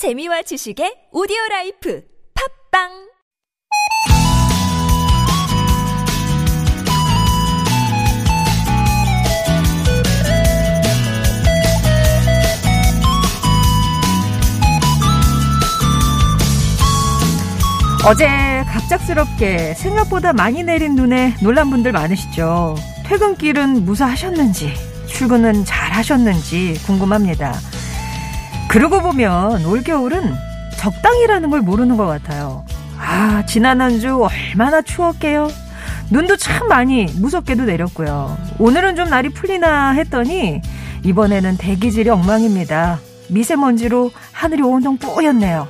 재미와 지식의 오디오 life 팟빵 어제 갑작스럽게 생각보다 많이 내린 눈에 놀란 분들 많으시죠. 퇴근길은 무사하셨는지, 출근은 잘 하셨는지 궁금합니다. 그러고 보면 올겨울은 적당이라는 걸 모르는 것 같아요. 아, 지난 한 주 얼마나 추웠게요. 눈도 참 많이 무섭게도 내렸고요. 오늘은 좀 날이 풀리나 했더니 이번에는 대기질이 엉망입니다. 미세먼지로 하늘이 온통 뿌였네요.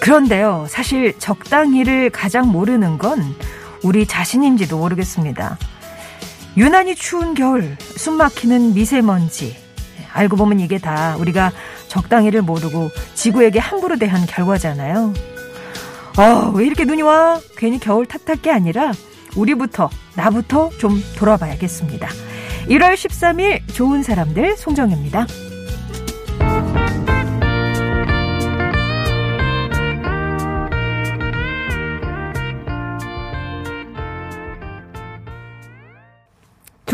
그런데요, 사실 적당히를 가장 모르는 건 우리 자신인지도 모르겠습니다. 유난히 추운 겨울, 숨 막히는 미세먼지. 알고 보면 이게 다 우리가 적당히를 모르고 지구에게 함부로 대한 결과잖아요. 어, 왜 이렇게 눈이 와? 괜히 겨울 탓할 게 아니라 우리부터, 나부터 좀 돌아봐야겠습니다. 1월 13일 좋은 사람들 송정입니다.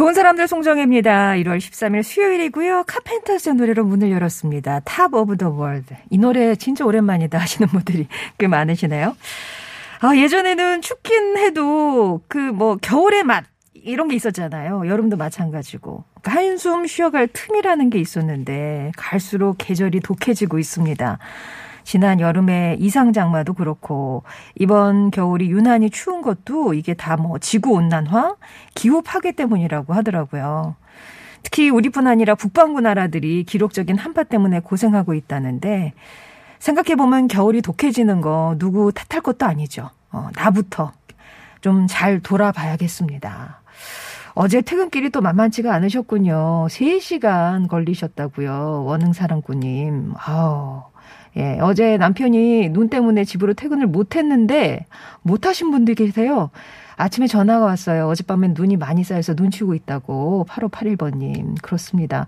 좋은 사람들 송정애입니다. 1월 13일 수요일이고요. 카펜터스의 노래로 문을 열었습니다. Top of the World. 이 노래 진짜 오랜만이다 하시는 분들이 꽤 많으시네요. 아, 예전에는 춥긴 해도 그 뭐 겨울의 맛 이런 게 있었잖아요. 여름도 마찬가지고. 그러니까 한숨 쉬어갈 틈이라는 게 있었는데 갈수록 계절이 독해지고 있습니다. 지난 여름에 이상 장마도 그렇고 이번 겨울이 유난히 추운 것도 이게 다 뭐 지구 온난화, 기후 파괴 때문이라고 하더라고요. 특히 우리뿐 아니라 북반구 나라들이 기록적인 한파 때문에 고생하고 있다는데 생각해 보면 겨울이 독해지는 거 누구 탓할 것도 아니죠. 어, 나부터 좀 잘 돌아봐야겠습니다. 어제 퇴근길이 또 만만치가 않으셨군요. 3시간 걸리셨다고요. 원흥사랑꾼님. 아우. 예, 어제 남편이 눈 때문에 집으로 퇴근을 못 했는데, 못 하신 분들 계세요. 아침에 전화가 왔어요. 어젯밤엔 눈이 많이 쌓여서 눈 치고 있다고. 8581번님. 그렇습니다.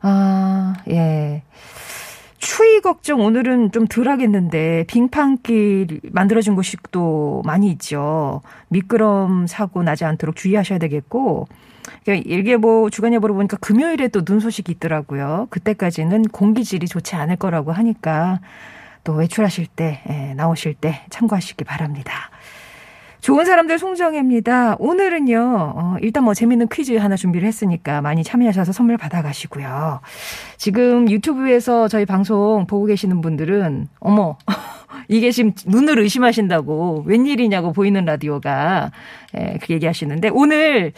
아, 예. 추위 걱정 오늘은 좀 덜 하겠는데, 빙판길 만들어진 곳이 또 많이 있죠. 미끄럼 사고 나지 않도록 주의하셔야 되겠고, 그러니까 일개보 주간예보로 보니까 금요일에 또 눈 소식이 있더라고요. 그때까지는 공기질이 좋지 않을 거라고 하니까 또 외출하실 때 예, 나오실 때 참고하시기 바랍니다. 좋은 사람들 송정혜입니다. 오늘은요, 어, 일단 뭐 재밌는 퀴즈 하나 준비를 했으니까 많이 참여하셔서 선물 받아가시고요. 지금 유튜브에서 저희 방송 보고 계시는 분들은, 어머, 이게 지금 눈을 의심하신다고, 웬일이냐고 보이는 라디오가, 예, 그 얘기 하시는데, 오늘,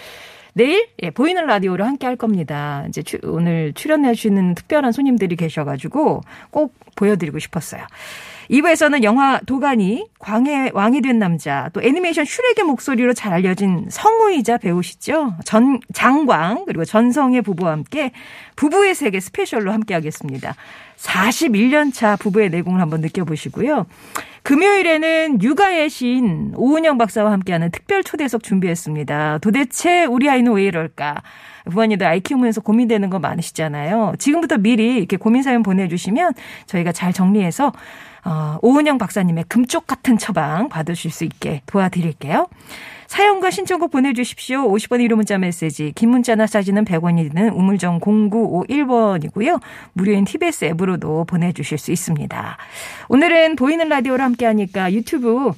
내일 예, 보이는 라디오로 함께 할 겁니다. 이제 추, 오늘 출연해 주시는 특별한 손님들이 계셔가지고 꼭 보여드리고 싶었어요. 2부에서는 영화 도가니, 광해 왕이 된 남자, 또 애니메이션 슈렉의 목소리로 잘 알려진 성우이자 배우시죠? 전, 장광, 그리고 전성의 부부와 함께 부부의 세계 스페셜로 함께 하겠습니다. 41년 차 부부의 내공을 한번 느껴보시고요. 금요일에는 육아의 시인 오은영 박사와 함께하는 특별 초대석 준비했습니다. 도대체 우리 아이는 왜 이럴까? 부모님들 아이 키우면서 고민되는 거 많으시잖아요. 지금부터 미리 이렇게 고민 사연 보내주시면 저희가 잘 정리해서 어, 오은영 박사님의 금쪽 같은 처방 받으실 수 있게 도와드릴게요. 사연과 신청곡 보내주십시오. 50번 1호 문자 메시지, 긴 문자나 사진은 100원이 드는 우물정 0951번이고요. 무료인 TBS 앱으로도 보내주실 수 있습니다. 오늘은 보이는 라디오로 함께하니까 유튜브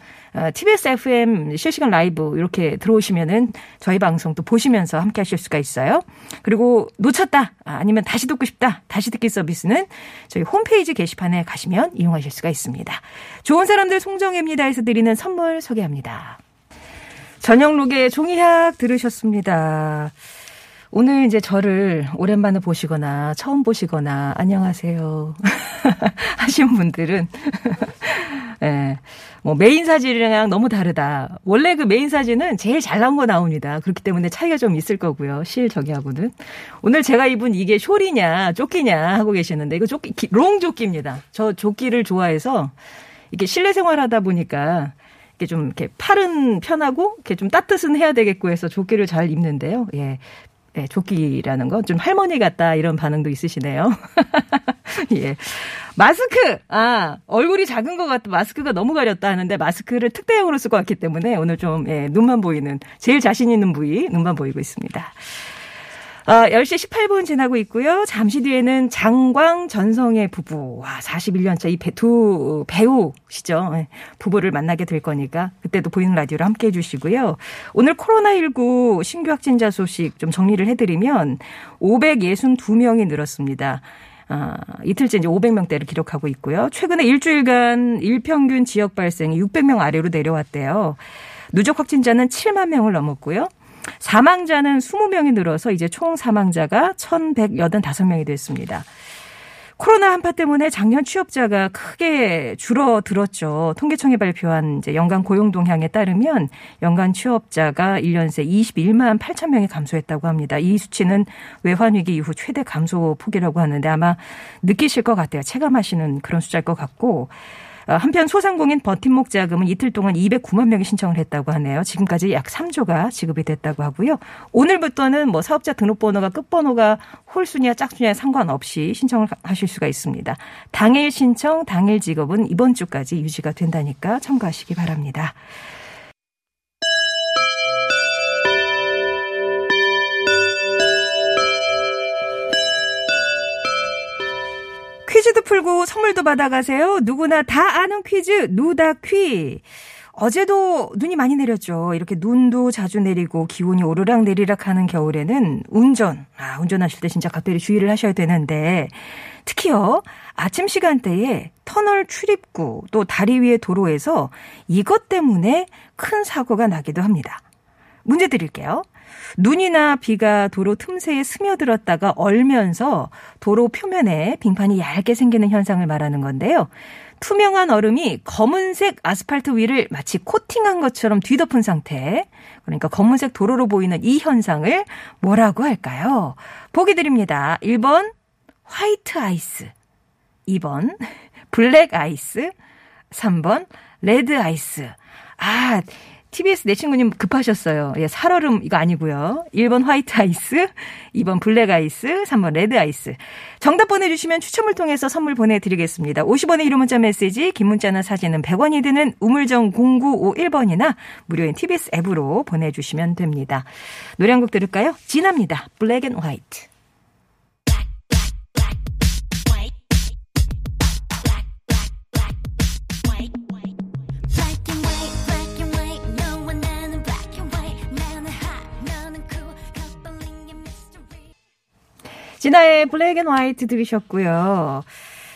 TBS FM 실시간 라이브 이렇게 들어오시면은 저희 방송 또 보시면서 함께 하실 수가 있어요. 그리고 놓쳤다 아니면 다시 듣고 싶다 다시 듣기 서비스는 저희 홈페이지 게시판에 가시면 이용하실 수가 있습니다. 좋은 사람들 송정혜입니다에서 드리는 선물 소개합니다. 저녁록의 종이학 들으셨습니다. 오늘 이제 저를 오랜만에 보시거나 처음 보시거나 안녕하세요 하신 분들은 예. 뭐 메인 사진이랑 너무 다르다. 원래 그 메인 사진은 제일 잘 나온 거 나옵니다. 그렇기 때문에 차이가 좀 있을 거고요. 실 저기하고는. 오늘 제가 입은 이게 숄이냐 조끼냐 하고 계시는데 이거 조끼 long 조끼입니다. 저 조끼를 좋아해서 이게 실내 생활하다 보니까 이게 좀 이렇게 팔은 편하고 이렇게 좀 따뜻은 해야 되겠고 해서 조끼를 잘 입는데요. 예. 네, 조끼라는 거좀 할머니 같다 이런 반응도 있으시네요. 예. 마스크! 아, 얼굴이 작은 것 같다. 마스크가 너무 가렸다 하는데 마스크를 특대형으로 쓸것 같기 때문에 오늘 좀, 예, 눈만 보이는, 제일 자신 있는 부위, 눈만 보이고 있습니다. 어, 10시 18분 지나고 있고요. 잠시 뒤에는 장광 전성의 부부. 와, 41년차 이 배, 두 배우시죠. 네, 부부를 만나게 될 거니까 그때도 보이는 라디오를 함께 해 주시고요. 오늘 코로나19 신규 확진자 소식 좀 정리를 해 드리면 562명이 늘었습니다. 아, 이틀째 이제 500명대를 기록하고 있고요. 최근에 일주일간 일평균 지역 발생이 600명 아래로 내려왔대요. 누적 확진자는 7만 명을 넘었고요. 사망자는 20명이 늘어서 이제 총 사망자가 1,185명이 됐습니다. 코로나 한파 때문에 작년 취업자가 크게 줄어들었죠. 통계청이 발표한 이제 연간 고용 동향에 따르면 연간 취업자가 1년 새 21만 8천 명이 감소했다고 합니다. 이 수치는 외환 위기 이후 최대 감소 폭이라고 하는데 아마 느끼실 것 같아요. 체감하시는 그런 숫자일 것 같고 어, 한편 소상공인 버팀목 자금은 이틀 동안 209만 명이 신청을 했다고 하네요. 지금까지 약 3조가 지급이 됐다고 하고요. 오늘부터는 뭐 사업자 등록번호가 끝번호가 홀수냐 짝수냐 상관없이 신청을 하실 수가 있습니다. 당일 신청, 당일 직업은 이번 주까지 유지가 된다니까 참고하시기 바랍니다. 풀고 선물도 받아가세요. 누구나 다 아는 퀴즈 누다퀴. 어제도 눈이 많이 내렸죠. 이렇게 눈도 자주 내리고 기온이 오르락 내리락 하는 겨울에는 운전, 아, 운전하실 때 진짜 각별히 주의를 하셔야 되는데 특히요. 아침 시간대에 터널 출입구 또 다리 위의 도로에서 이것 때문에 큰 사고가 나기도 합니다. 문제 드릴게요. 눈이나 비가 도로 틈새에 스며들었다가 얼면서 도로 표면에 빙판이 얇게 생기는 현상을 말하는 건데요. 투명한 얼음이 검은색 아스팔트 위를 마치 코팅한 것처럼 뒤덮은 상태. 그러니까 검은색 도로로 보이는 이 현상을 뭐라고 할까요? 보기 드립니다. 1번 white ice. 2번 black ice. 3번 red ice. 아, TBS 내 친구님 급하셨어요. 예, 살얼음 이거 아니고요. 1번 white ice, 2번 black ice, 3번 red ice. 정답 보내주시면 추첨을 통해서 선물 보내드리겠습니다. 50원의 유료 문자 메시지, 긴 문자나 사진은 100원이 드는 우물정 0951번이나 무료인 TBS 앱으로 보내주시면 됩니다. 노래 한 곡 들을까요? 지나입니다. Black and White. 지나의 Black and White 들으셨고요.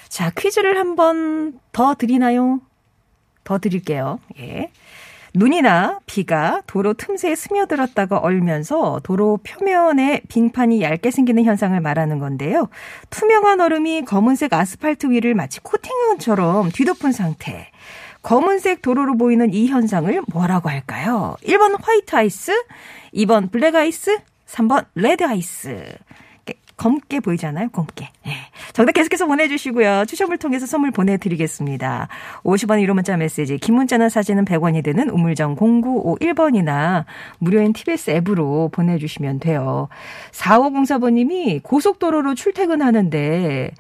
자, 퀴즈를 한 번 더 드리나요? 더 드릴게요. 예. 눈이나 비가 도로 틈새에 스며들었다가 얼면서 도로 표면에 빙판이 얇게 생기는 현상을 말하는 건데요. 투명한 얼음이 검은색 아스팔트 위를 마치 코팅처럼 뒤덮은 상태. 검은색 도로로 보이는 이 현상을 뭐라고 할까요? 1번 white ice, 2번 black ice, 3번 red ice. 검게 보이잖아요. 검게. 네. 정답 계속해서 보내주시고요. 추첨을 통해서 선물 보내드리겠습니다. 50원 유료 문자 메시지, 긴 문자나 사진은 100원이 드는 우물정 0951번이나 무료인 TBS 앱으로 보내주시면 돼요. 4504번님이 고속도로로 출퇴근하는데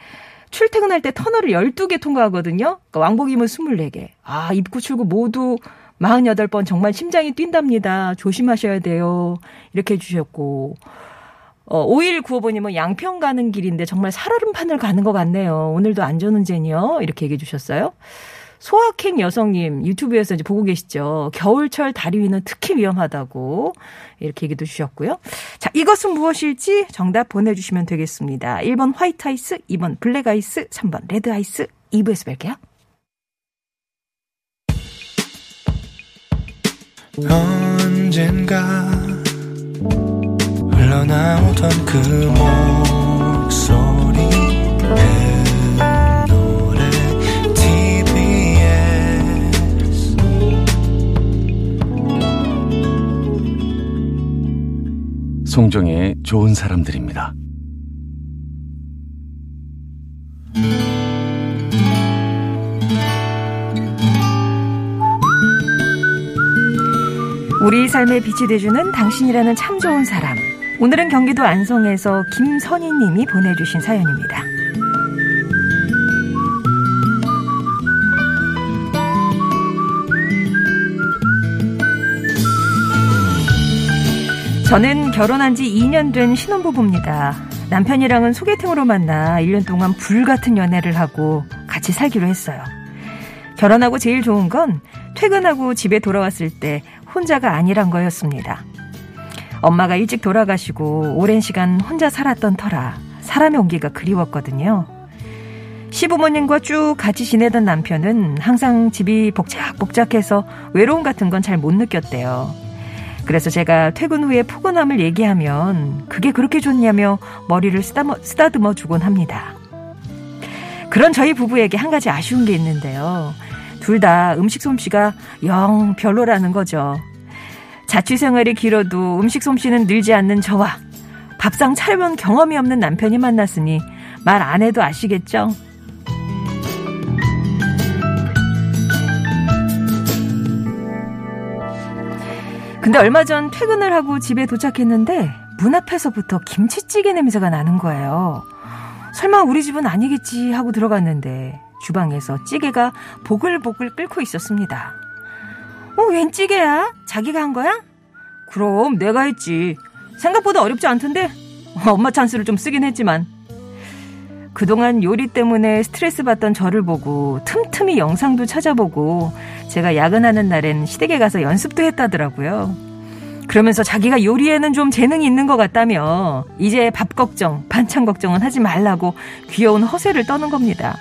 출퇴근할 때 터널을 12개 통과하거든요. 그러니까 왕복이면 24개. 아, 입구 출구 모두 48번 정말 심장이 뛴답니다. 조심하셔야 돼요. 이렇게 해주셨고. 어, 5195번님은 양평 가는 길인데 정말 살얼음판을 가는 것 같네요. 오늘도 안전운전이요. 이렇게 얘기해 주셨어요. 소확행 여성님 유튜브에서 이제 보고 계시죠. 겨울철 다리 위는 특히 위험하다고 이렇게 얘기도 주셨고요. 자, 이것은 무엇일지 정답 보내주시면 되겠습니다. 1번 white ice, 2번 black ice, 3번 red ice. 2부에서 뵐게요. 언젠가 흘러나오던 그 목소리 노래 TBS 송정의 좋은 사람들입니다. 우리 삶에 빛이 돼주는 당신이라는 참 좋은 사람 오늘은 경기도 안성에서 김선희 님이 보내주신 사연입니다. 저는 결혼한 지 2년 된 신혼부부입니다. 남편이랑은 소개팅으로 만나 1년 동안 불같은 연애를 하고 같이 살기로 했어요. 결혼하고 제일 좋은 건 퇴근하고 집에 돌아왔을 때 혼자가 아니란 거였습니다. 엄마가 일찍 돌아가시고 오랜 시간 혼자 살았던 터라 사람의 온기가 그리웠거든요. 시부모님과 쭉 같이 지내던 남편은 항상 집이 복작복작해서 외로움 같은 건 잘 못 느꼈대요. 그래서 제가 퇴근 후에 포근함을 얘기하면 그게 그렇게 좋냐며 머리를 쓰다듬어, 쓰다듬어 주곤 합니다. 그런 저희 부부에게 한 가지 아쉬운 게 있는데요. 둘 다 음식 솜씨가 영 별로라는 거죠. 자취 생활이 길어도 음식 솜씨는 늘지 않는 저와 밥상 차려본 경험이 없는 남편이 만났으니 말 안 해도 아시겠죠? 근데 얼마 전 퇴근을 하고 집에 도착했는데 문 앞에서부터 김치찌개 냄새가 나는 거예요. 설마 우리 집은 아니겠지 하고 들어갔는데 주방에서 찌개가 보글보글 끓고 있었습니다. 어, 웬 찌개야? 자기가 한 거야? 그럼 내가 했지. 생각보다 어렵지 않던데? 엄마 찬스를 좀 쓰긴 했지만. 그동안 요리 때문에 스트레스 받던 저를 보고 틈틈이 영상도 찾아보고 제가 야근하는 날엔 시댁에 가서 연습도 했다더라고요. 그러면서 자기가 요리에는 좀 재능이 있는 것 같다며 이제 밥 걱정, 반찬 걱정은 하지 말라고 귀여운 허세를 떠는 겁니다.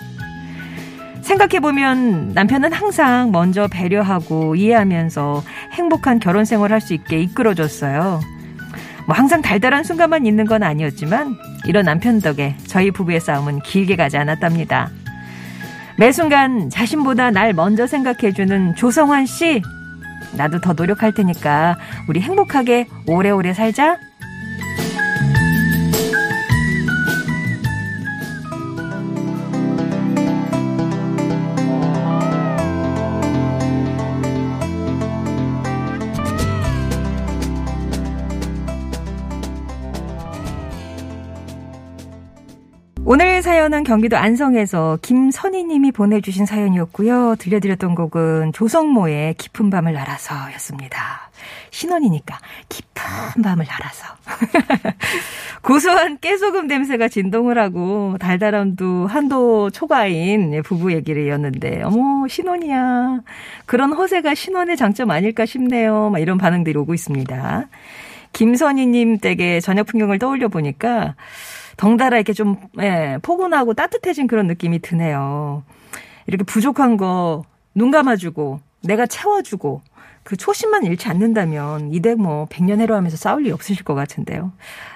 생각해보면 남편은 항상 먼저 배려하고 이해하면서 행복한 결혼 생활 할 수 있게 이끌어줬어요. 뭐 항상 달달한 순간만 있는 건 아니었지만 이런 남편 덕에 저희 부부의 싸움은 길게 가지 않았답니다. 매 순간 자신보다 날 먼저 생각해주는 조성환 씨, 나도 더 노력할 테니까 우리 행복하게 오래오래 살자. 오늘 사연은 경기도 안성에서 김선희 님이 보내주신 사연이었고요. 들려드렸던 곡은 조성모의 깊은 밤을 날아서 였습니다. 신혼이니까 깊은 밤을 날아서. 고소한 깨소금 냄새가 진동을 하고 달달함도 한도 초과인 부부 얘기를 이었는데 어머 신혼이야. 그런 허세가 신혼의 장점 아닐까 싶네요. 막 이런 반응들이 오고 있습니다. 김선희님 댁의 저녁 풍경을 떠올려 보니까 덩달아 이렇게 좀 예, 포근하고 따뜻해진 그런 느낌이 드네요. 이렇게 부족한 거 눈 감아주고 내가 채워주고 그 초심만 잃지 않는다면 이댁 뭐 백년 해로 하면서 싸울 일 없으실 것 같은데요.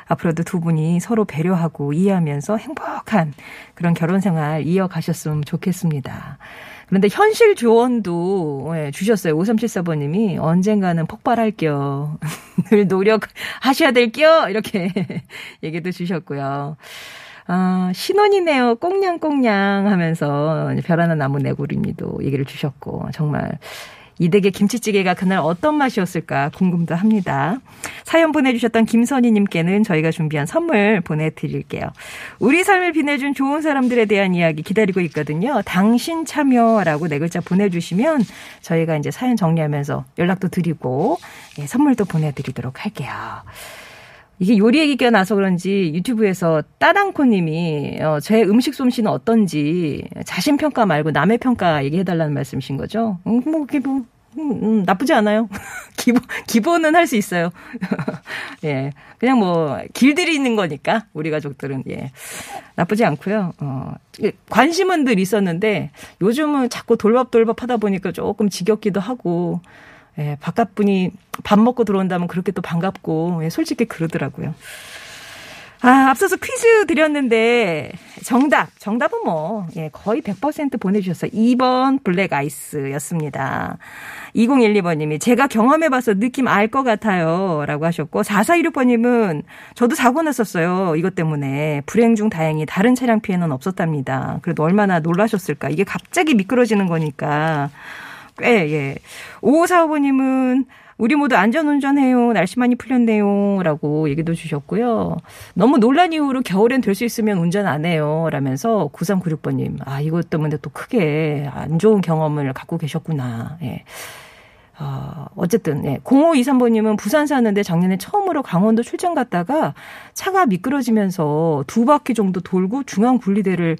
앞으로도 두 분이 서로 배려하고 이해하면서 행복한 그런 결혼 생활 이어가셨으면 좋겠습니다. 그런데 현실 조언도 예, 주셨어요. 5374번님이 언젠가는 폭발할게요. 늘 노력하셔야 될게요. 이렇게 얘기도 주셨고요. 아, 신혼이네요. 꽁냥꽁냥 하면서 별 하나 나무 내구리미도 얘기를 주셨고 정말 이 댁의 김치찌개가 그날 어떤 맛이었을까 궁금도 합니다. 사연 보내주셨던 김선희님께는 저희가 준비한 선물 보내드릴게요. 우리 삶을 빛내준 좋은 사람들에 대한 이야기 기다리고 있거든요. 당신 참여라고 네 글자 보내주시면 저희가 이제 사연 정리하면서 연락도 드리고 예, 선물도 보내드리도록 할게요. 이게 요리 얘기가 나서 그런지 유튜브에서 따당코님이 어, 제 음식 솜씨는 어떤지 자신 평가 말고 남의 평가 얘기해달라는 말씀이신 거죠. 음, 뭐, 뭐 음, 음, 나쁘지 않아요. 기본, 기본은 할 수 있어요. 예. 그냥 뭐, 길들이 있는 거니까, 우리 가족들은, 예. 나쁘지 않고요. 어, 관심은 늘 있었는데, 요즘은 자꾸 돌밥돌밥 하다 보니까 조금 지겹기도 하고, 예, 바깥 분이 밥 먹고 들어온다면 그렇게 또 반갑고, 예, 솔직히 그러더라고요. 아, 앞서서 퀴즈 드렸는데, 정답, 정답은 뭐, 예, 거의 100% 보내주셨어요. 2번 블랙 아이스였습니다. 2012번님이 제가 경험해봐서 느낌 알 것 같아요. 라고 하셨고, 4416번님은 저도 사고 났었어요. 이것 때문에. 불행 중 다행히 다른 차량 피해는 없었답니다. 그래도 얼마나 놀라셨을까. 이게 갑자기 미끄러지는 거니까. 꽤, 예. 5545번님은 우리 모두 안전운전해요. 날씨 많이 풀렸네요. 라고 얘기도 주셨고요. 너무 논란 이후로 겨울엔 될 수 있으면 운전 안 해요. 라면서 9396번님. 아, 이것 때문에 또 크게 안 좋은 경험을 갖고 계셨구나. 예. 어, 어쨌든, 예. 0523번님은 부산 사는데 작년에 처음으로 강원도 출장 갔다가 차가 미끄러지면서 두 바퀴 정도 돌고 중앙 분리대를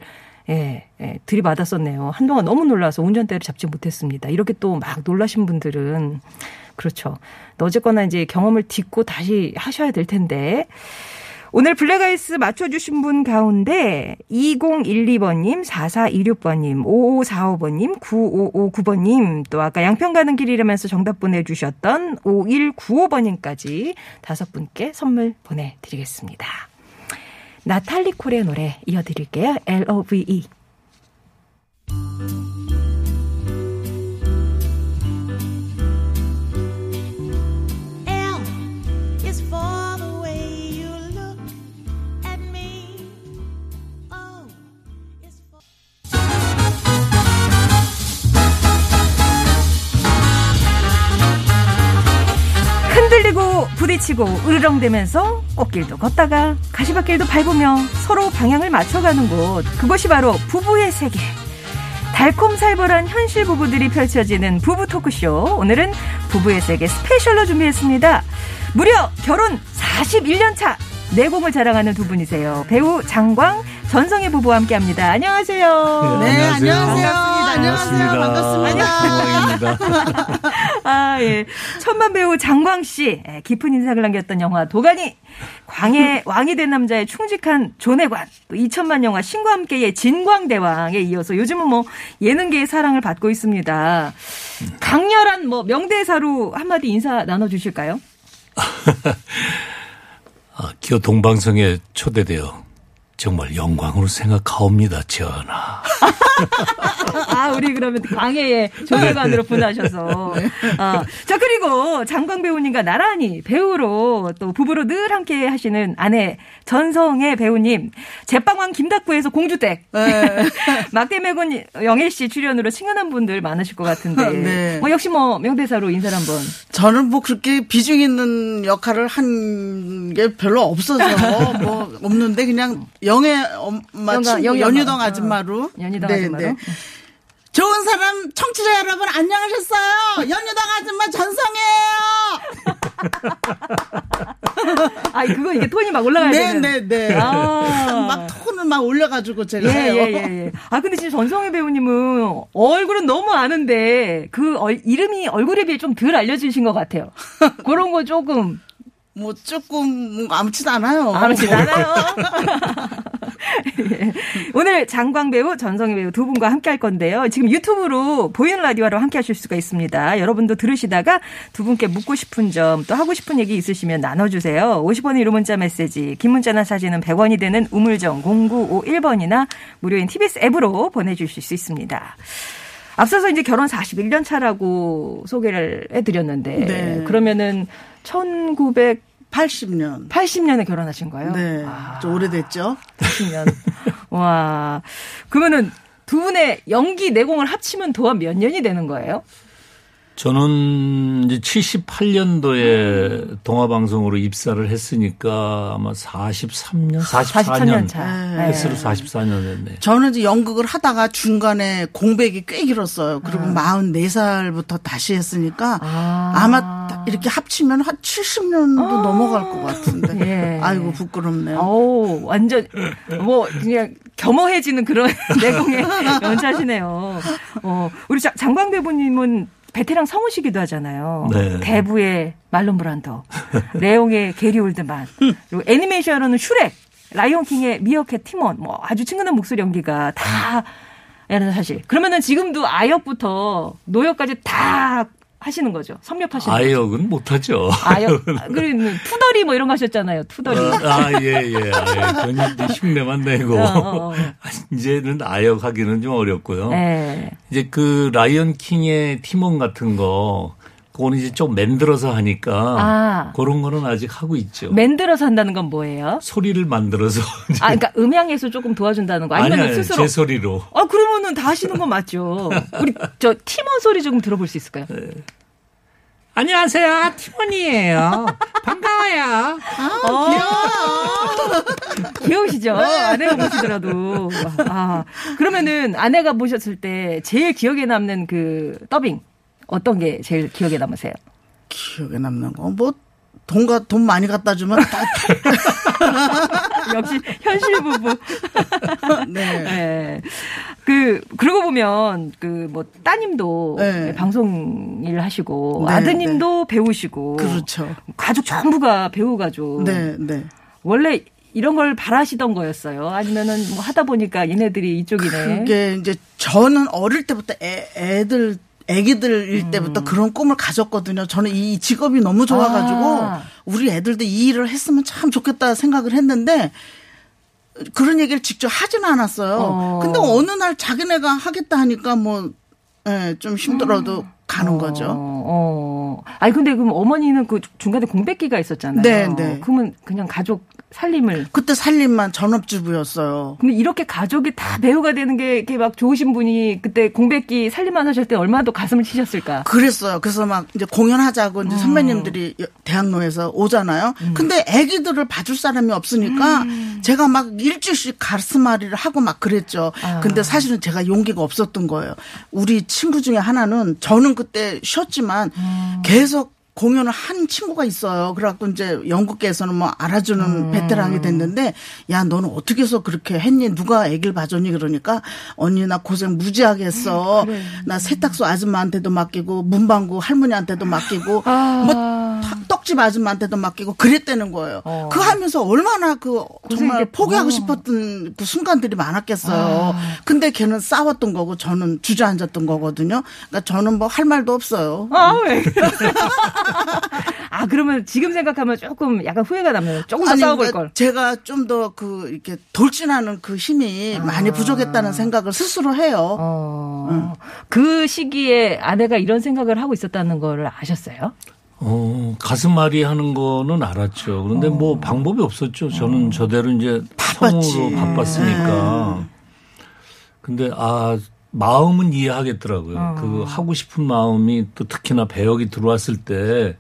예, 예, 들이받았었네요. 한동안 너무 놀라서 운전대를 잡지 못했습니다. 이렇게 또 막 놀라신 분들은 그렇죠. 어쨌거나 이제 경험을 딛고 다시 하셔야 될 텐데. 오늘 블랙아이스 맞춰주신 분 가운데 2012번님, 4426번님, 5545번님, 9559번님, 또 아까 양평 가는 길이라면서 정답 보내주셨던 5195번님까지 다섯 분께 선물 보내드리겠습니다. 나탈리 콜의 노래 이어드릴게요. L-O-V-E. 흔들리고 부딪히고 으르렁대면서 꽃길도 걷다가 가시밭길도 밟으며 서로 방향을 맞춰가는 곳. 그것이 바로 부부의 세계. 달콤살벌한 현실 부부들이 펼쳐지는 부부 토크쇼. 오늘은 부부의 세계 스페셜로 준비했습니다. 무려 결혼 41년 차 내공을 자랑하는 두 분이세요. 배우 장광 전성희 부부와 함께합니다. 안녕하세요. 네, 안녕하세요. 반갑습니다. 안녕하세요. 반갑습니다. 아, 예. 천만 배우 장광 씨, 예, 깊은 인상을 남겼던 영화 도가니, 광의 왕이 된 남자의 충직한 존해관, 또 2천만 영화 신과 함께의 진광대왕에 이어서 요즘은 뭐 예능계의 사랑을 받고 있습니다. 강렬한 뭐 명대사로 한마디 인사 나눠주실까요? 아, 기어 동방성에 초대되어 정말 영광으로 생각하옵니다, 전하. 아, 우리 그러면 광해의 조별관으로 분하셔서. 아, 자, 그리고 장광 배우님과 나란히 배우로 또 부부로 늘 함께 하시는 아내 전성애 배우님. 제빵왕 김닥구에서 공주댁. 막대매군 영애 씨 출연으로 친근한 분들 많으실 것 같은데. 네. 뭐 역시 뭐 명대사로 인사를 한번. 저는 뭐 그렇게 비중 있는 역할을 한 게 별로 없어서 뭐 없는데 그냥 영애 엄마 영가- 친구 연유동. 아줌마로 연희동 네, 아줌마로. 네. 좋은 사람 청취자 여러분 안녕하셨어요. 연유동 아줌마 전성이에요. 아, 그거 이게 톤이 막 올라가야 되는. 네 네 네. 아. 막 톤을 막 올려가지고 제가 예. 예, 예, 예. 아, 근데 진짜 전성희 배우님은 얼굴은 너무 아는데 그 얼- 이름이 얼굴에 비해 좀 덜 알려주신 것 같아요. 그런 거 조금 뭐 조금 아무렇지도 않아요. 아무렇지 않아요. 예. 오늘 장광 배우, 전성희 배우 두 분과 함께 할 건데요. 지금 유튜브로 보이는 라디오로 함께 하실 수가 있습니다. 여러분도 들으시다가 두 분께 묻고 싶은 점, 또 하고 싶은 얘기 있으시면 나눠주세요. 50원의 유료 문자 메시지, 긴 문자나 사진은 100원이 되는 우물정 0951번이나 무료인 TBS 앱으로 보내주실 수 있습니다. 앞서서 이제 결혼 41년 차라고 소개를 해드렸는데, 네. 그러면은 1900 80년. 80년에 결혼하신 거예요? 네. 아, 좀 오래됐죠. 80년. 와. 그러면은 두 분의 연기 내공을 합치면 도합 몇 년이 되는 거예요? 저는 이제 78년도에 동화방송으로 입사를 했으니까 아마 43년, 44년. 차. 네. 횟수로 44년 됐네. 저는 이제 연극을 하다가 중간에 공백이 꽤 길었어요. 그리고 44살부터 다시 했으니까 아. 아. 마 이렇게 합치면 한 70년도 넘어갈 것 같은데. 예. 아이고 부끄럽네요. 오, 완전 뭐 그냥 겸허해지는 그런 내공의 연차시네요. 어, 우리 장- 장광 대부님은 베테랑 성우시기도 하잖아요. 네. 대부의 말론 브란더, 레옹의 게리 올드만, 그리고 애니메이션으로는 슈렉, 라이온킹의 미어캣 티몬, 뭐 아주 친근한 목소리 연기가 다 야는 사실. 그러면은 지금도 아역부터 노역까지 다 하시는 거죠. 섭렵하시는 거죠. 아역은 못하죠. 아역. 그리고 투덜이 뭐 이런 거 하셨잖아요. 투덜이. 아, 예, 예. 아, 예. 흉내만 내고. 어, 어, 어. 이제는 아역 하기는 좀 어렵고요. 네. 이제 그 라이언 킹의 티몬 같은 거, 그거는 이제 좀 만들어서 하니까. 아. 그런 거는 아직 하고 있죠. 만들어서 한다는 건 뭐예요? 소리를 만들어서. 아, 그러니까 음향에서 조금 도와준다는 거 아니면 아니, 아니, 스스로? 제 소리로. 아, 그러면은 다 하시는 건 맞죠. 우리 저 팀원 소리 조금 들어볼 수 있을까요? 안녕하세요. 티머니예요. 반가워요. 귀여우시죠? 아내가 보시더라도. 아, 그러면은 아내가 보셨을 때 제일 기억에 남는 그 더빙 어떤 게 제일 기억에 남으세요? 기억에 남는 거 뭐 돈가 돈 많이 갖다 주면 다 역시 현실 부부. 네. 네. 그 그러고 보면 그 뭐 따님도 네. 방송 일 하시고 네, 아드님도 배우시고 그렇죠. 가족 전부가 배우 가족. 네, 네. 원래 이런 걸 바라시던 거였어요. 아니면은 뭐 하다 보니까 얘네들이 이쪽이네. 그게 이제 저는 어릴 때부터 애, 애들 애기들일 때부터 그런 꿈을 가졌거든요. 저는 이 직업이 너무 좋아가지고 아. 우리 애들도 이 일을 했으면 참 좋겠다 생각을 했는데 그런 얘기를 직접 하지는 않았어요. 어. 근데 어느 날 자기네가 하겠다 하니까 뭐, 예, 좀 힘들어도 가는 거죠. 어, 어. 아니 근데 그럼 어머니는 그 중간에 공백기가 있었잖아요. 네, 네. 그러면 그냥 가족 살림을 그때 살림만 전업주부였어요. 근데 이렇게 가족이 다 배우가 되는 게 이렇게 막 좋으신 분이 그때 공백기 살림만 하실 때 얼마나 더 가슴을 치셨을까? 그랬어요. 그래서 막 이제 공연하자고 음. 이제 선배님들이 여- 대학로에서 오잖아요. 근데 애기들을 봐줄 사람이 없으니까 음. 제가 막 일주일씩 가슴앓이를 하고 막 그랬죠. 아. 근데 사실은 제가 용기가 없었던 거예요. 우리 친구 중에 하나는 저는 그때 쉬었지만 음. 계속 공연을 한 친구가 있어요. 그래갖고 이제 영국계에서는 뭐 알아주는 음. 베테랑이 됐는데 야 너는 어떻게 해서 그렇게 했니? 누가 애기를 봐줬니? 그러니까 언니 나 고생 무지하게 했어. 나 세탁소 아줌마한테도 맡기고 문방구 할머니한테도 맡기고 아. 뭐 타- 떡집 아줌마한테도 맡기고 그랬다는 거예요. 어. 그거 하면서 얼마나 그 정말. 포기하고 어. 싶었던 그 순간들이 많았겠어요. 아. 근데 걔는 싸웠던 거고 저는 주저앉았던 거거든요. 그러니까 저는 뭐 할 말도 없어요. 아, 왜? 아, 그러면 지금 생각하면 조금 약간 후회가 남네요. 조금 더 아니, 싸워볼 걸. 제가 좀 더 그 이렇게 돌진하는 그 힘이 많이 부족했다는 생각을 스스로 해요. 아. 어, 그 시기에 아내가 이런 생각을 하고 있었다는 걸 아셨어요? 어, 가슴앓이 하는 거는 알았죠. 그런데 뭐 방법이 없었죠. 저는 저대로 이제 바빴지. 성우로 바빴으니까. 근데 아, 마음은 이해하겠더라고요. 그 하고 싶은 마음이 또 특히나 배역이 들어왔을 때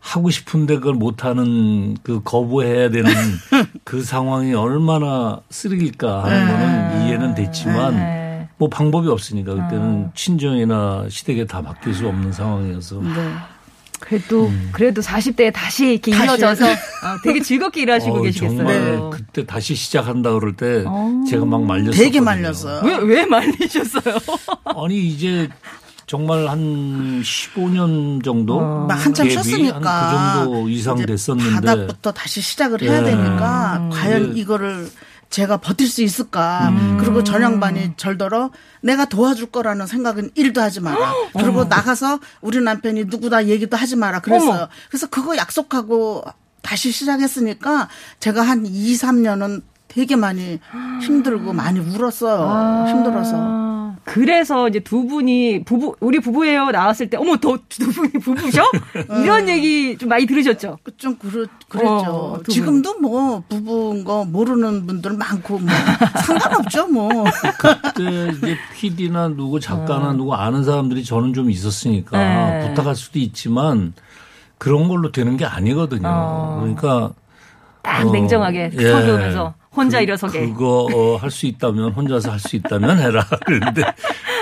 하고 싶은데 그걸 못하는 그 거부해야 되는 그 상황이 얼마나 쓰레기일까 하는 거는 이해는 됐지만 네. 뭐 방법이 없으니까 그때는 친정이나 시댁에 다 맡길 수 없는 상황이어서 그래도, 그래도 40대에 다시 이렇게 다시. 이어져서 어, 되게 즐겁게 일하시고 어, 계시겠어요. 정말 그때 다시 시작한다 그럴 때 어. 제가 막 말렸어요. 되게 말렸어요. 왜, 왜 말리셨어요? 아니 이제 정말 한 15년 정도 막 한참 데뷔 쉬었으니까 한 그 정도 이상 이제 됐었는데 바닥부터 다시 시작을 해야 예. 되니까 과연 네. 이거를 제가 버틸 수 있을까? 음. 그리고 전양반이 절더러 내가 도와줄 거라는 생각은 일도 하지 마라. 그리고 나가서 우리 남편이 누구다 얘기도 하지 마라. 그랬어요. 어머. 그래서 그거 약속하고 다시 시작했으니까 제가 한 2, 3년은 되게 많이 힘들고 많이 울었어요. 힘들어서. 아, 그래서 이제 두 분이 부부 우리 부부예요 나왔을 때 어머 더 두 분이 부부셔? 이런 얘기 좀 많이 들으셨죠? 좀 그랬, 그랬죠. 어, 두 지금도 뭐 부부인 거 모르는 분들 많고 뭐 상관없죠 뭐. 그때 이제 PD나 누구 작가나 누구 아는 사람들이 저는 좀 있었으니까 어. 네. 부탁할 수도 있지만 그런 걸로 되는 게 아니거든요. 어. 그러니까 딱 어, 냉정하게 예. 서두면서 혼자 그- 일어서게. 그거 어, 할 수 있다면 혼자서 할 수 있다면 해라. 그런데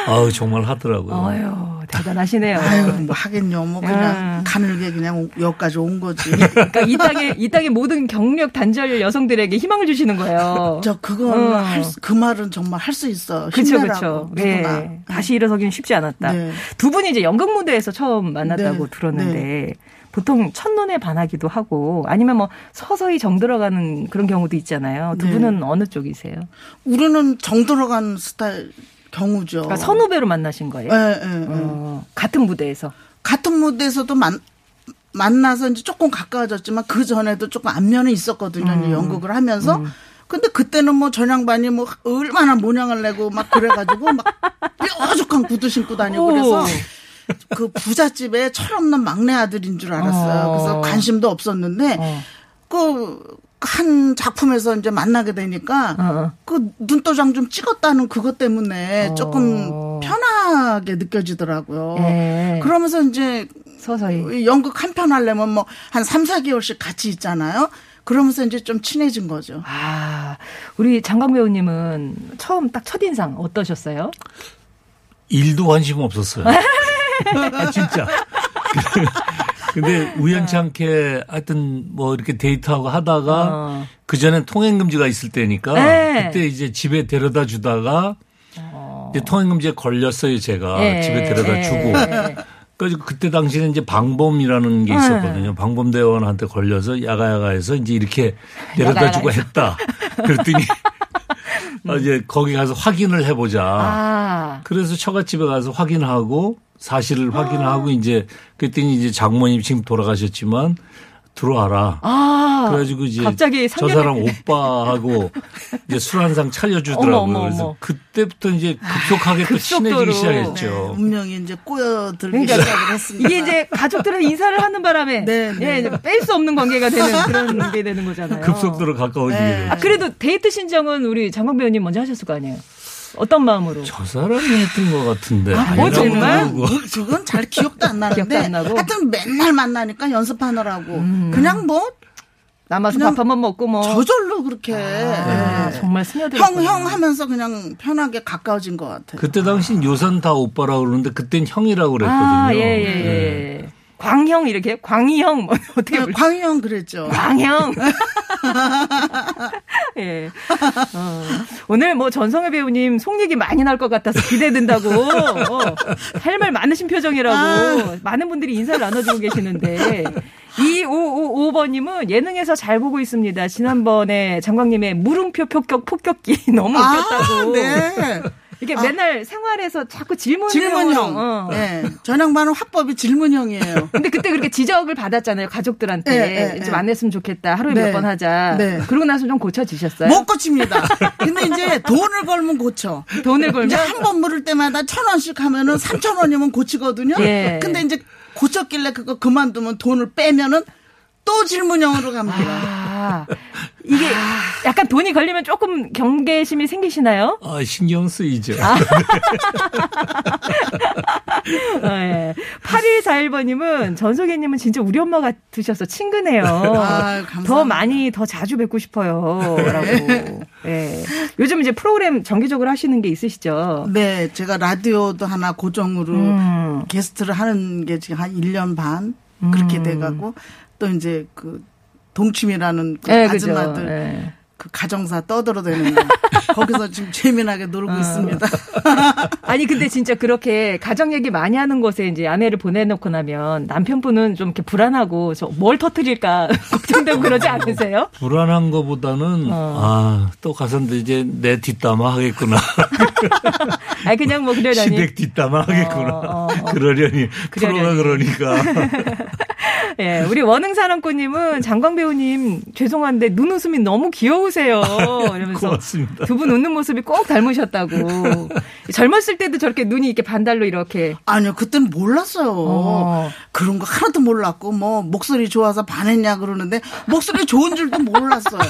아우 정말 하더라고요. 어휴 대단하시네요. 아유 뭐 하겠요. 뭐 그냥 음. 가늘게 그냥 여기까지 온 거지. 그러니까 이 땅에 이 땅의 모든 경력 단절 여성들에게 희망을 주시는 거예요. 저 그거 어. 할 수- 그 말은 정말 할 수 있어. 그렇죠, 그렇죠. 네. 다시 일어서기는 쉽지 않았다. 네. 두 분이 이제 연극 무대에서 처음 만났다고 네. 들었는데 보통 첫눈에 반하기도 하고 아니면 뭐 서서히 정 들어가는 그런 경우도 있잖아요. 두 네. 분은 어느 쪽이세요? 우리는 정 들어간 스타일 경우죠. 그러니까 선후배로 만나신 거예요? 예, 예, 예. 어, 같은 무대에서. 같은 무대에서도 만, 만나서 이제 조금 가까워졌지만 그 전에도 조금 안면은 있었거든요. 음. 연극을 하면서. 근데 그때는 뭐 전양반이 뭐 얼마나 모양을 내고 막 그래가지고 막 뾰족한 구두 신고 다니고 그래서 오. 그 부잣집에 철없는 막내 아들인 줄 알았어요. 어. 그래서 관심도 없었는데 어. 그한 작품에서 이제 만나게 되니까 어, 어. 그 눈도장 좀 찍었다는 그것 때문에 어. 조금 편하게 느껴지더라고요. 예. 그러면서 이제 서서히. 연극 한 편 하려면 뭐 한 3, 4개월씩 같이 있잖아요. 그러면서 이제 좀 친해진 거죠. 아, 우리 장강 배우님은 처음 딱 첫인상 어떠셨어요? 일도 관심 없었어요. 아, 진짜. 근데 우연치 않게 하여튼 뭐 이렇게 데이트하고 하다가 어. 그 전에 통행금지가 있을 때니까 네. 그때 이제 집에 데려다 주다가 이제 통행금지에 걸렸어요 제가 예, 집에 데려다 예, 주고 예. 그래서 그때 당시에는 이제 방범이라는 게 있었거든요. 방범대원한테 걸려서 야가야가해서 이제 이렇게 데려다 주고 했다. 그랬더니 어, 이제 거기 가서 확인을 해보자. 아, 그래서 처갓집에 가서 확인하고 사실을 확인하고 이제 그랬더니 이제 장모님 지금 돌아가셨지만 들어와라. 아. 그래가지고 이제 갑자기 저 사람 오빠하고 이제 술 한 상 차려주더라고요. 어머, 어머, 그래서 어머. 그때부터 이제 급속하게 또 급속도로. 친해지기 시작했죠. 운명이 이제 꼬여들기 그러니까 시작을 했습니다. 이게 이제 가족들은 인사를 하는 바람에 네, 네. 예, 뺄수 없는 관계가 되는 그런 게 되는 거잖아요. 급속도로 가까워지게 네. 되죠. 아, 그래도 데이트 신청은 우리 장광 배우님 먼저 하셨을 거 아니에요? 어떤 마음으로? 저 사람이 했던 것 같은데. 아, 어, 아니라고 정말? 뭐 그건 잘 기억도 안 나는데 기억도 안 나고? 하여튼 맨날 만나니까 연습하느라고 그냥 뭐 남아서 밥 한번 먹고 뭐. 저절로 그렇게 아, 예. 정말 스며들. 형, 형 하면서 그냥 편하게 가까워진 것 같아요. 그때 당시 요산 다 오빠라고 그러는데 그땐 형이라고 그랬거든요. 아, 예, 예, 네. 예. 광형 이렇게 광희형 뭐 어떻게 네, 불 광희 형 그랬죠. 광형. 예. 어. 오늘 뭐 전성회 배우님 속 얘기 많이 나올 것 같아서 기대된다고. 어. 할말 많으신 표정이라고. 아. 많은 분들이 인사를 나눠주고 계시는데. 2555번님은 예능에서 잘 보고 있습니다. 지난번에 장광님의 물음표 폭격, 폭격기 너무 웃겼다고. 아, 네. 이게 맨날 생활에서 자꾸 질문을. 질문형. 어. 네. 전형반은 화법이 질문형이에요. 근데 그때 그렇게 지적을 받았잖아요. 가족들한테. 네, 네, 좀 네. 안 했으면 좋겠다. 하루에 네. 몇번 하자. 네. 그러고 나서 좀 고쳐지셨어요? 못 고칩니다. 근데 이제 돈을 걸면 고쳐. 돈을 걸면? 이제 한 번 물을 때마다 천 원씩 하면은 삼천 원이면 고치거든요. 예. 근데 이제 고쳤길래 그거 그만두면 돈을 빼면은 또 질문형으로 갑니다. 아, 이게 약간 돈이 걸리면 조금 경계심이 생기시나요? 아, 신경 쓰이죠. 어, 예. 8141번님은 전소개님은 진짜 우리 엄마 같으셔서 친근해요. 감사합니다. 더 많이 더 자주 뵙고 싶어요. 라고. 예. 요즘 이제 프로그램 정기적으로 하시는 게 있으시죠? 네, 제가 라디오도 하나 고정으로 음. 게스트를 하는 게 지금 한 1년 반 그렇게 돼가고 또 이제 그 동침이라는 그 예, 그죠. 아줌마들 예. 그 가정사 떠들어대는 거 거기서 지금 재미나게 놀고 어. 있습니다. 아니 근데 진짜 그렇게 가정 얘기 많이 하는 곳에 이제 아내를 보내놓고 나면 남편분은 좀 이렇게 불안하고 저뭘 터뜨릴까 걱정되고 그러지 않으세요? 불안한 거보다는 어. 아, 또 가서는 이제 내 뒷담화 하겠구나. 아니 그냥 뭐 그러려니 시댁 뒷담화 하겠구나. 어, 어, 어. 그러려니 프로가 그러려니. 그러니까. 예, 우리 원흥사랑꾼님은 장광 배우님 죄송한데 눈웃음이 너무 귀여 우세요. 이러면서 고맙습니다. 두 분 웃는 모습이 꼭 닮으셨다고. 젊었을 때도 저렇게 눈이 이렇게 반달로 이렇게. 아니요, 그때는 몰랐어요. 어. 그런 거 하나도 몰랐고, 뭐, 목소리 좋아서 반했냐 그러는데, 목소리 좋은 줄도 몰랐어요.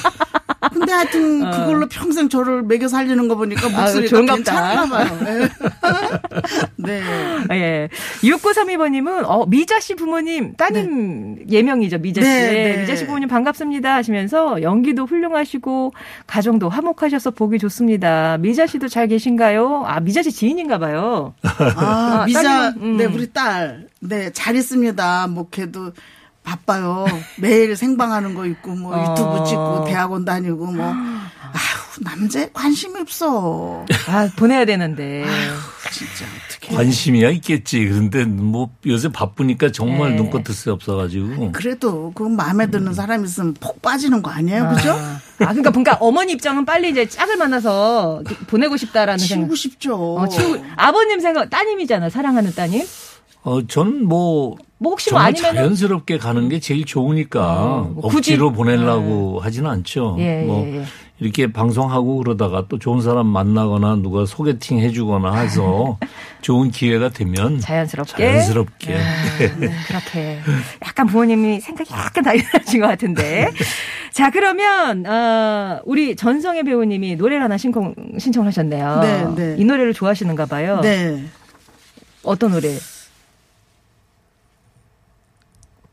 근데 하여튼, 그걸로 평생 저를 먹여 살리는 거 보니까 목소리가 어. 좋은가 괜찮나. 봐요. 네. 네. 예. 6932번님은, 어, 미자 씨 부모님, 따님 예명이죠, 미자 씨. 네, 네. 미자 씨 부모님 반갑습니다 하시면서 연기도 훌륭하시고, 가정도 화목하셔서 보기 좋습니다. 미자 씨도 잘 계신가요? 아, 미자 씨 지인인가 봐요. 아, 아, 미자, 따님은, 음. 네, 우리 딸. 네, 잘 있습니다. 뭐, 걔도 바빠요. 매일 생방하는 거 있고, 뭐, 어. 유튜브 찍고, 대학원 다니고, 뭐. 아휴, 남자에 관심이 없어. 아, 보내야 되는데. 진짜, 어떻게. 관심이야 있겠지. 그런데 뭐 요새 바쁘니까 정말 네. 눈꽃 뜰새 없어가지고. 그래도, 그 마음에 드는 사람 있으면 폭 빠지는 거 아니에요? 그죠? 아, 아, 그러니까, 그러니까 어머니 입장은 빨리 이제 짝을 만나서 보내고 싶다라는 생각. 치우고 싶죠. 어, 치우고, 아버님 생각, 따님이잖아, 사랑하는 따님. 어, 저는 뭐, 뭐 혹시 뭐 정말 아니면 자연스럽게 가는 게 제일 좋으니까 어, 뭐 억지로 보내려고 하지는 않죠. 예, 뭐 예, 예. 이렇게 방송하고 그러다가 또 좋은 사람 만나거나 누가 소개팅 해주거나 해서 좋은 기회가 되면 자연스럽게. 자연스럽게. 네, 그렇게 약간 부모님이 생각이 약간 다르신 것 같은데. 자 그러면 어, 우리 전성애 배우님이 노래를 하나 신청 신청을 하셨네요. 네, 네. 이 노래를 어. 네. 좋아하시는가 봐요. 네. 어떤 노래? 어떤 노래?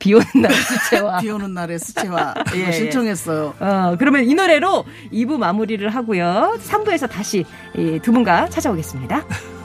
비 오는 날 수채화. 비 오는 날에 수채화 예, 이거 예. 신청했어요. 어, 그러면 이 노래로 2부 마무리를 하고요. 3부에서 다시 이두 분과 찾아오겠습니다.